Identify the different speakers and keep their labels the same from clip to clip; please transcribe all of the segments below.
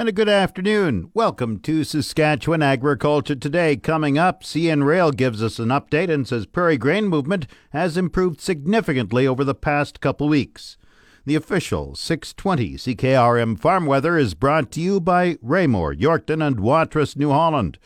Speaker 1: And a good afternoon. Welcome to Saskatchewan Agriculture Today. Coming up, CN Rail gives us an update and says prairie grain movement has improved significantly over the past couple weeks. The official 620 CKRM farm weather is brought to you by Raymore, Yorkton, and Watrous, New Holland.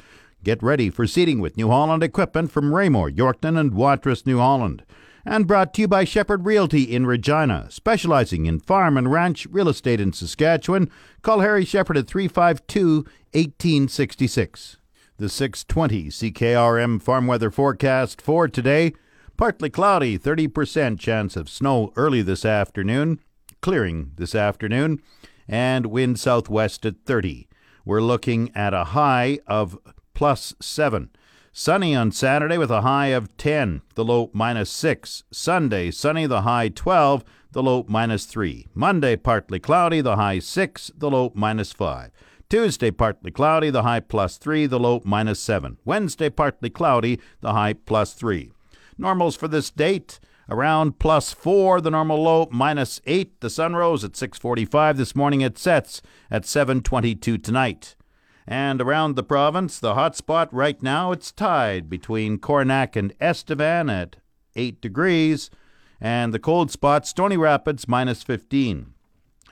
Speaker 1: Get ready for seeding with New Holland equipment from Raymore, Yorkton, and Watrous, New Holland and brought to you by Shepherd Realty in Regina, specializing in farm and ranch real estate in Saskatchewan. Call Harry Shepherd at 352 1866. The 620 CKRM farm weather forecast for today partly cloudy, 30% chance of snow early this afternoon, clearing this afternoon, and wind southwest at 30. We're looking at a high of plus 7. Sunny on Saturday with a high of 10, the low minus 6. Sunday, sunny, the high 12, the low minus 3. Monday, partly cloudy, the high 6, the low minus 5. Tuesday, partly cloudy, the high plus 3, the low minus 7. Wednesday, partly cloudy, the high plus 3. Normals for this date around plus 4, the normal low minus 8. The sun rose at 6:45 this morning. It sets at 7:22 tonight. And around the province, the hot spot right now, it's tied between Coronach and Estevan at 8 degrees, and the cold spot, Stony Rapids, minus 15.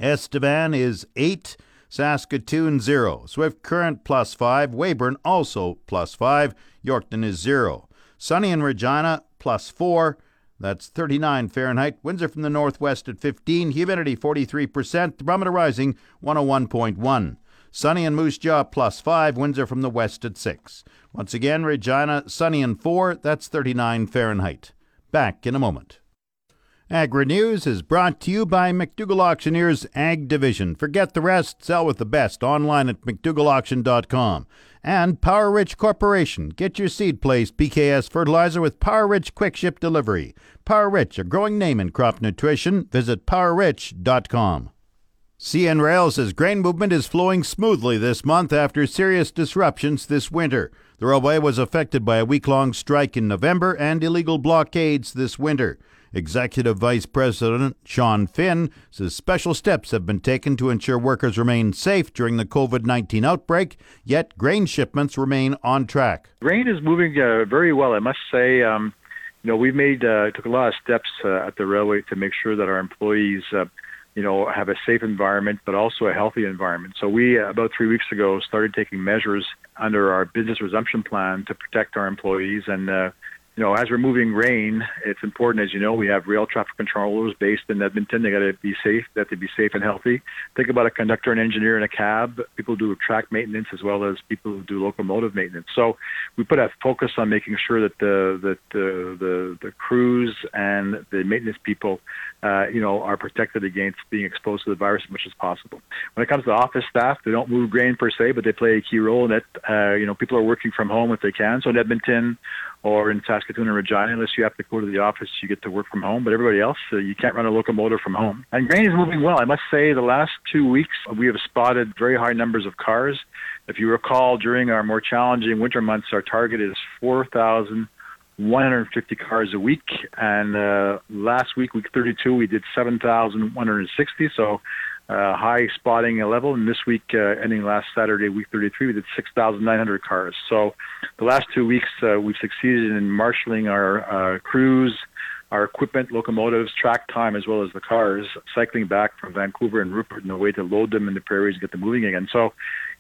Speaker 1: Estevan is 8, Saskatoon 0, Swift Current plus 5, Weyburn also plus 5, Yorkton is 0. Sunny in Regina, plus 4, that's 39 Fahrenheit. Winds are from the northwest at 15, humidity 43%, thermometer rising 101.1. Sunny and Moose Jaw plus 5, winds are from the west at 6. Once again, Regina, sunny and 4, that's 39 Fahrenheit. Back in a moment. Agri News is brought to you by McDougall Auctioneers Ag Division. Forget the rest, sell with the best online at McDougallAuction.com. And Power Rich Corporation. Get your seed placed PKS fertilizer with Power Rich Quick Ship Delivery. Power Rich, a growing name in crop nutrition. Visit PowerRich.com. CN Rail says grain movement is flowing smoothly this month after serious disruptions this winter. The railway was affected by a week long strike in November and illegal blockades this winter. Executive Vice President Sean Finn says special steps have been taken to ensure workers remain safe during the COVID 19 outbreak, yet grain shipments remain on track.
Speaker 2: Grain is moving uh, very well, I must say. Um, you know, we've made uh, took a lot of steps uh, at the railway to make sure that our employees uh, you know, have a safe environment, but also a healthy environment. So we, uh, about three weeks ago, started taking measures under our business resumption plan to protect our employees. And, uh, you know, as we're moving rain, it's important, as you know, we have rail traffic controllers based in Edmonton. They got to be safe. They have to be safe and healthy. Think about a conductor and engineer in a cab. People do track maintenance as well as people who do locomotive maintenance. So we put a focus on making sure that the that the the, the crews and the maintenance people uh, you know, are protected against being exposed to the virus as much as possible. When it comes to office staff, they don't move grain per se, but they play a key role in it. Uh, you know, people are working from home if they can. So in Edmonton or in Saskatoon and Regina, unless you have to go to the office, you get to work from home. But everybody else, uh, you can't run a locomotive from home. And grain is moving well. I must say, the last two weeks, we have spotted very high numbers of cars. If you recall, during our more challenging winter months, our target is 4,000 150 cars a week. And uh, last week, week 32, we did 7,160. So uh, high spotting level. And this week, uh, ending last Saturday, week 33, we did 6,900 cars. So the last two weeks, uh, we've succeeded in marshaling our uh, crews, our equipment, locomotives, track time, as well as the cars, cycling back from Vancouver and Rupert in a way to load them in the prairies and get them moving again. So,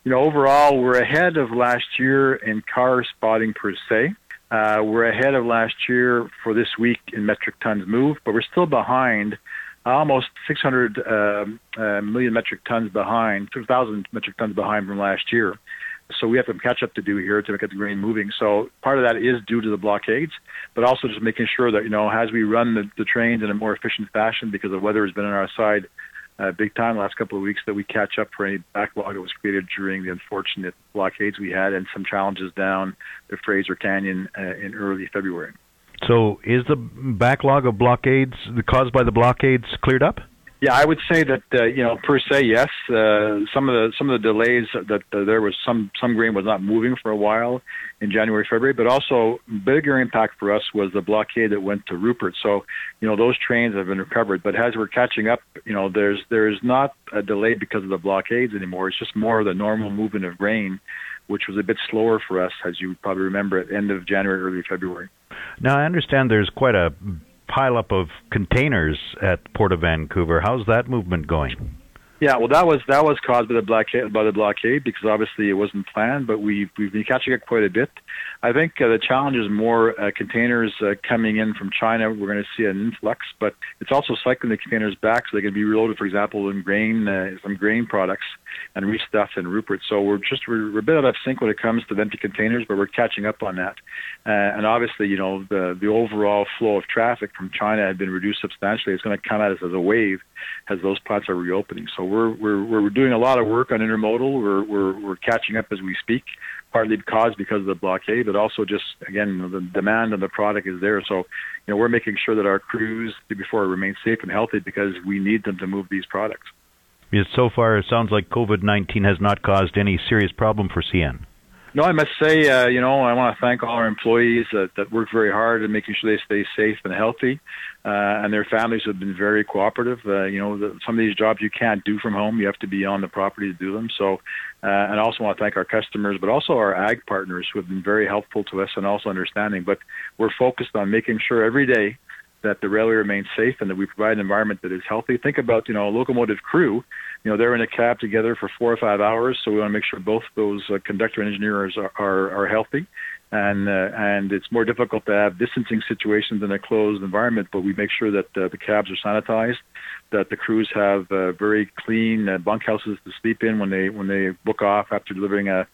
Speaker 2: you know, overall, we're ahead of last year in car spotting per se. Uh, we're ahead of last year for this week in metric tons moved, but we're still behind, almost 600 uh, uh, million metric tons behind, 2,000 metric tons behind from last year. So we have some catch up to do here to get the grain moving. So part of that is due to the blockades, but also just making sure that, you know, as we run the, the trains in a more efficient fashion because the weather has been on our side, uh, big time last couple of weeks that we catch up for any backlog that was created during the unfortunate blockades we had and some challenges down the Fraser Canyon uh, in early February.
Speaker 3: So, is the backlog of blockades caused by the blockades cleared up?
Speaker 2: Yeah, I would say that uh, you know per se yes. Uh, some of the some of the delays that uh, there was some some grain was not moving for a while in January February, but also bigger impact for us was the blockade that went to Rupert. So you know those trains have been recovered, but as we're catching up, you know there's there's not a delay because of the blockades anymore. It's just more of the normal movement of grain, which was a bit slower for us, as you probably remember, at end of January, early February.
Speaker 1: Now I understand there's quite a pileup of containers at Port of Vancouver. How's that movement going?
Speaker 2: Yeah, well, that was that was caused by the blockade by the blockade because obviously it wasn't planned, but we've we've been catching it quite a bit. I think uh, the challenge is more uh, containers uh, coming in from China. We're going to see an influx, but it's also cycling the containers back so they can be reloaded, for example, in grain, uh, some grain products, and restuffed in Rupert. So we're just we're, we're a bit out of sync when it comes to empty containers, but we're catching up on that. Uh, and obviously, you know, the the overall flow of traffic from China had been reduced substantially. It's going to come at us as a wave as those plants are reopening. So we're we're we're doing a lot of work on intermodal. We're we're we're catching up as we speak, partly because because of the blockade, but also just again the demand on the product is there. So you know we're making sure that our crews before remain safe and healthy because we need them to move these products.
Speaker 1: Yes, so far it sounds like COVID nineteen has not caused any serious problem for CN.
Speaker 2: No, I must say, uh, you know, I want to thank all our employees that, that work very hard in making sure they stay safe and healthy, uh, and their families have been very cooperative. Uh, you know, the, some of these jobs you can't do from home; you have to be on the property to do them. So, uh, and I also want to thank our customers, but also our ag partners who have been very helpful to us and also understanding. But we're focused on making sure every day that the railway remains safe and that we provide an environment that is healthy. Think about, you know, a locomotive crew you know they're in a cab together for four or five hours, so we want to make sure both those uh, conductor and engineers are are, are healthy. And uh, and it's more difficult to have distancing situations in a closed environment, but we make sure that uh, the cabs are sanitized, that the crews have uh, very clean uh, bunkhouses to sleep in when they when they book off after delivering a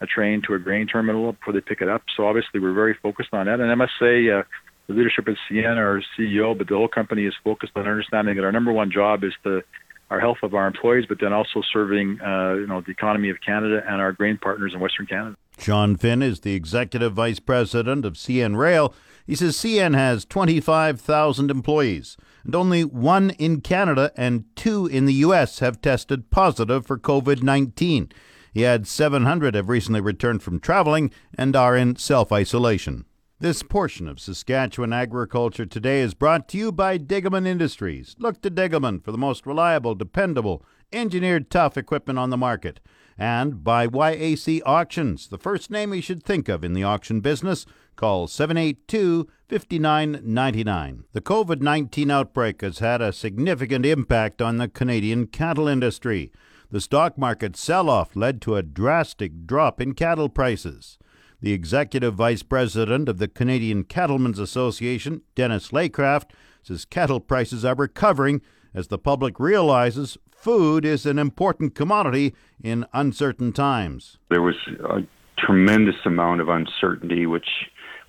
Speaker 2: a train to a grain terminal before they pick it up. So obviously we're very focused on that. And I must say, uh, the leadership at CN, our CEO, but the whole company is focused on understanding that our number one job is to our health of our employees, but then also serving uh, you know the economy of Canada and our grain partners in Western Canada.
Speaker 1: Sean Finn is the executive vice president of CN Rail. He says CN has 25,000 employees, and only one in Canada and two in the U.S. have tested positive for COVID 19. He adds 700 have recently returned from traveling and are in self isolation. This portion of Saskatchewan Agriculture Today is brought to you by Degelman Industries. Look to Degelman for the most reliable, dependable, engineered tough equipment on the market. And by YAC Auctions, the first name you should think of in the auction business. Call 782 5999. The COVID 19 outbreak has had a significant impact on the Canadian cattle industry. The stock market sell off led to a drastic drop in cattle prices. The executive vice president of the Canadian Cattlemen's Association, Dennis Laycraft, says cattle prices are recovering as the public realizes food is an important commodity in uncertain times.
Speaker 3: There was a tremendous amount of uncertainty, which,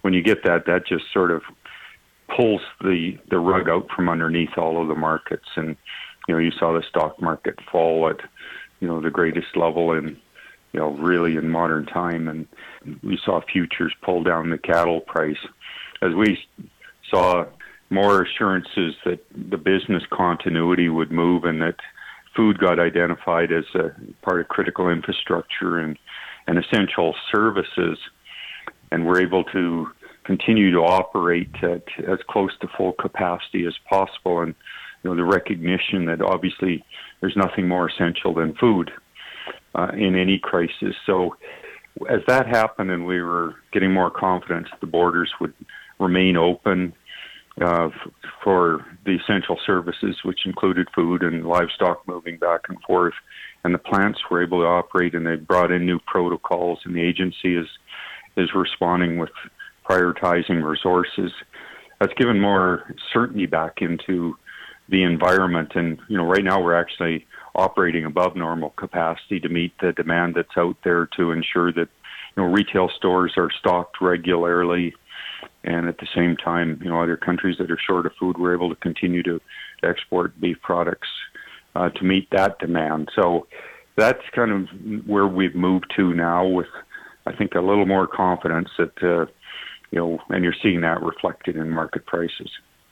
Speaker 3: when you get that, that just sort of pulls the, the rug out from underneath all of the markets. And, you know, you saw the stock market fall at, you know, the greatest level in you know, really in modern time. And we saw futures pull down the cattle price as we saw more assurances that the business continuity would move and that food got identified as a part of critical infrastructure and, and essential services. And we're able to continue to operate at as close to full capacity as possible. And, you know, the recognition that obviously there's nothing more essential than food uh, in any crisis. So, as that happened and we were getting more confidence the borders would remain open uh, f- for the essential services, which included food and livestock moving back and forth, and the plants were able to operate, and they brought in new protocols, and the agency is is responding with prioritizing resources. That's given more certainty back into the environment, and you know, right now we're actually operating above normal capacity to meet the demand that's out there to ensure that you know retail stores are stocked regularly. And at the same time you know other countries that are short of food we're able to continue to export beef products uh, to meet that demand. So that's kind of where we've moved to now with I think a little more confidence that uh, you know and you're seeing that reflected in market prices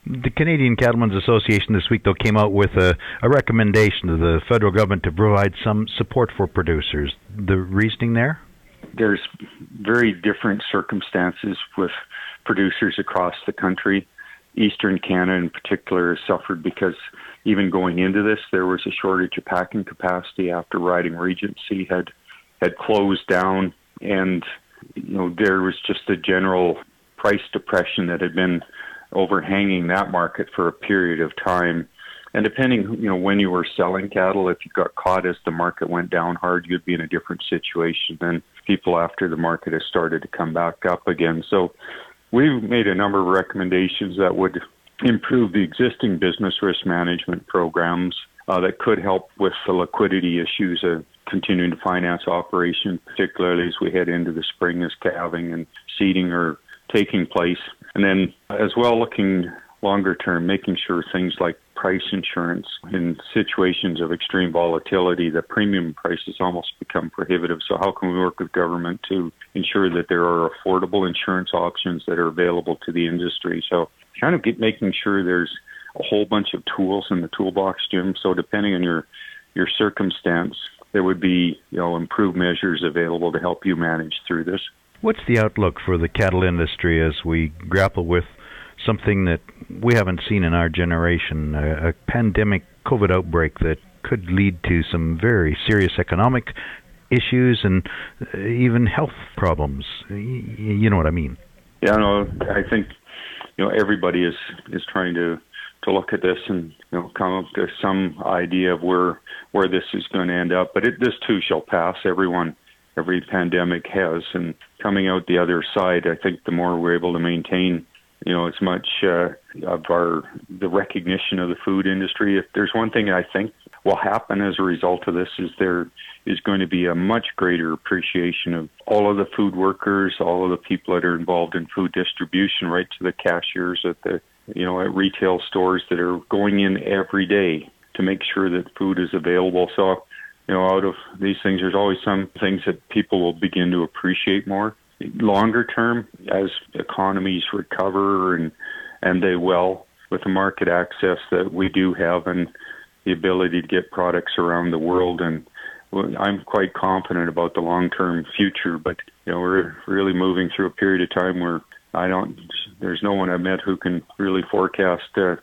Speaker 1: The Canadian Cattlemen's Association this week, though, came out with a, a recommendation to the federal government to provide some support for producers. The reasoning there?
Speaker 3: There's very different circumstances with producers across the country. Eastern Canada, in particular, has suffered because even going into this, there was a shortage of packing capacity after Ryding Regency had had closed down, and you know there was just a general price depression that had been overhanging that market for a period of time. And depending, you know, when you were selling cattle, if you got caught as the market went down hard, you'd be in a different situation than people after the market has started to come back up again. So we've made a number of recommendations that would improve the existing business risk management programs uh, that could help with the liquidity issues of continuing to finance operations, particularly as we head into the spring as calving and seeding are taking place. And then as well looking longer term, making sure things like price insurance in situations of extreme volatility, the premium prices almost become prohibitive. So how can we work with government to ensure that there are affordable insurance options that are available to the industry? So kind of get, making sure there's a whole bunch of tools in the toolbox, Jim. So depending on your your circumstance, there would be you know improved measures available to help you manage through this.
Speaker 1: What's the outlook for the cattle industry as we grapple with something that we haven't seen in our generation, a, a pandemic COVID outbreak that could lead to some very serious economic issues and uh, even health problems. You know what I mean?
Speaker 3: Yeah, no, I think you know everybody is is trying to to look at this and you know come up to some idea of where where this is going to end up. But it, this too shall pass. Everyone every pandemic has. And coming out the other side, I think the more we're able to maintain, you know, as much uh, of our the recognition of the food industry. If there's one thing I think will happen as a result of this, is there is going to be a much greater appreciation of all of the food workers, all of the people that are involved in food distribution, right to the cashiers at the you know at retail stores that are going in every day to make sure that food is available. So you know, out of these things, there's always some things that people will begin to appreciate more. Longer term, as economies recover and and they will, with the market access that we do have and the ability to get products around the world, and I'm quite confident about the long-term future. But you know, we're really moving through a period of time where I don't. There's no one I've met who can really forecast uh,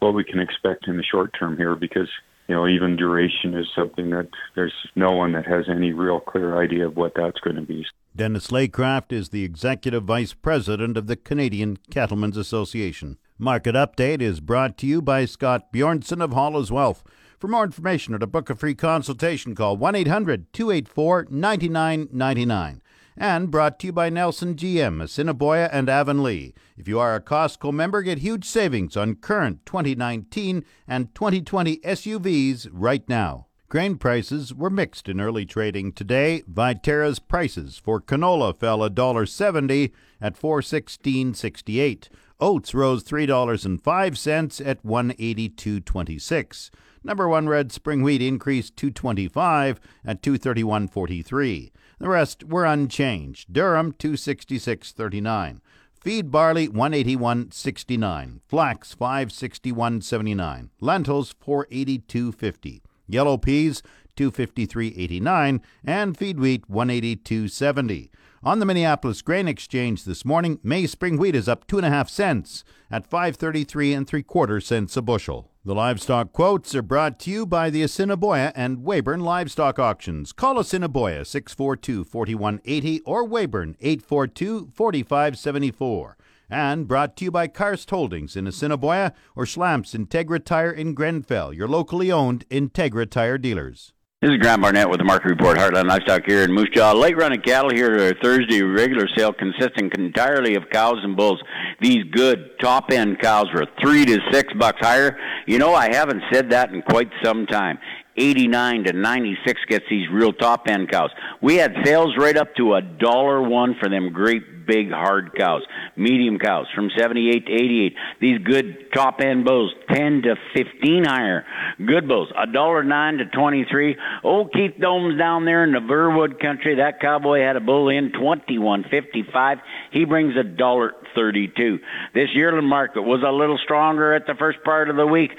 Speaker 3: what we can expect in the short term here because you know, even duration is something that there's no one that has any real clear idea of what that's going to be.
Speaker 1: Dennis Laycraft is the Executive Vice President of the Canadian Cattlemen's Association. Market Update is brought to you by Scott Bjornson of Hall's Wealth. For more information or to book a free consultation, call 1 800 284 9999 and brought to you by Nelson GM, Assiniboia and Avonlea. If you are a Costco member, get huge savings on current 2019 and 2020 SUVs right now. Grain prices were mixed in early trading today. Viterra's prices for canola fell $1.70 at 416.68. Oats rose $3.05 at 182.26. Number 1 red spring wheat increased 225 at 231.43. The rest were unchanged. Durum 266.39. Feed barley 181.69. Flax 561.79. Lentils 482.50. Yellow peas 253.89 and feed wheat 182.70. On the Minneapolis Grain Exchange this morning, May spring wheat is up two and a half cents at 533 and three quarter cents a bushel. The livestock quotes are brought to you by the Assiniboia and Weyburn Livestock Auctions. Call Assiniboia 642 4180 or Weyburn 842 4574. And brought to you by Karst Holdings in Assiniboia or Schlamps Integra Tire in Grenfell, your locally owned Integra Tire dealers.
Speaker 4: This is Grant Barnett with the Market Report, Heartland Livestock here in Moose Jaw. Late running cattle here Thursday regular sale consisting entirely of cows and bulls. These good top end cows were three to six bucks higher. You know, I haven't said that in quite some time. 89 to 96 gets these real top end cows. We had sales right up to a dollar one for them great big hard cows. Medium cows from 78 to 88. These good top end bulls 10 to 15 higher. Good bulls a dollar nine to 23. Old Keith Domes down there in the Verwood country. That cowboy had a bull in 21.55. He brings a dollar 32. This yearling market was a little stronger at the first part of the week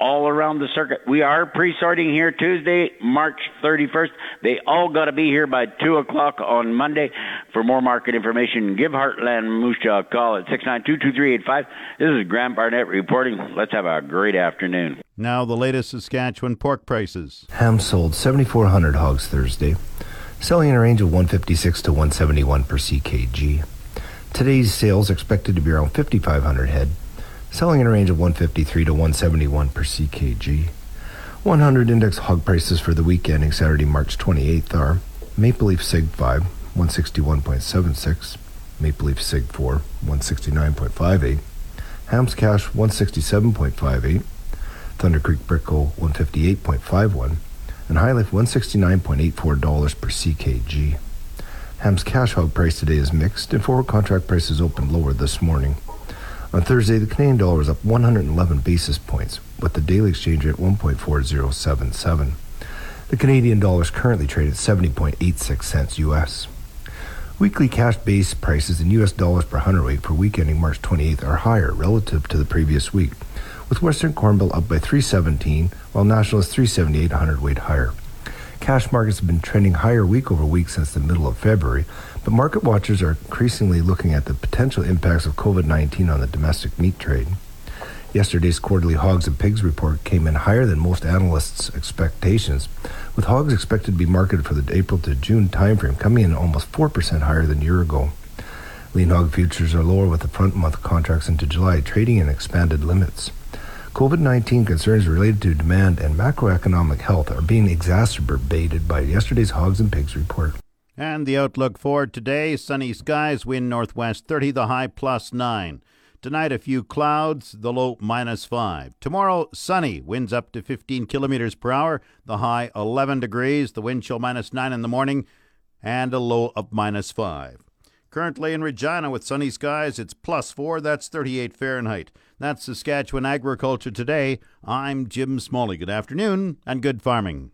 Speaker 4: all around the circuit. We are pre-sorting here Tuesday, March 31st. They all got to be here by 2 o'clock on Monday. For more market information, give Heartland Moose Jaw a call at 692-2385. This is Grant Barnett reporting. Let's have a great afternoon.
Speaker 1: Now the latest Saskatchewan pork prices.
Speaker 5: Ham sold 7,400 hogs Thursday, selling in a range of 156 to 171 per ckg. Today's sales expected to be around 5,500 head, selling in a range of 153 to 171 per ckg. 100 index hog prices for the week ending Saturday, March 28th are Maple Leaf Sig 5, 161.76, Maple Leaf Sig 4, 169.58, Hams Cash 167.58, Thunder Creek Brickle 158.51, and High Life $169.84 per ckg. Ham's cash hog price today is mixed, and forward contract prices opened lower this morning. On Thursday, the Canadian dollar was up 111 basis points, with the daily exchange rate 1.4077. The Canadian dollar is currently traded at 70.86 cents US. Weekly cash base prices in US dollars per hundredweight per week ending March 28th are higher relative to the previous week, with Western Corn Belt up by 317, while National is 378 hundredweight higher. Cash markets have been trending higher week over week since the middle of February, but market watchers are increasingly looking at the potential impacts of COVID 19 on the domestic meat trade. Yesterday's quarterly hogs and pigs report came in higher than most analysts' expectations, with hogs expected to be marketed for the April to June timeframe coming in almost 4% higher than a year ago. Lean hog futures are lower with the front month contracts into July trading in expanded limits. COVID 19 concerns related to demand and macroeconomic health are being exacerbated by yesterday's hogs and pigs report.
Speaker 1: And the outlook for today sunny skies, wind northwest 30, the high plus 9. Tonight, a few clouds, the low minus 5. Tomorrow, sunny, winds up to 15 kilometers per hour, the high 11 degrees, the wind chill minus 9 in the morning, and a low of minus 5. Currently in Regina with sunny skies, it's plus 4, that's 38 Fahrenheit. That's Saskatchewan Agriculture Today. I'm Jim Smalley. Good afternoon and good farming.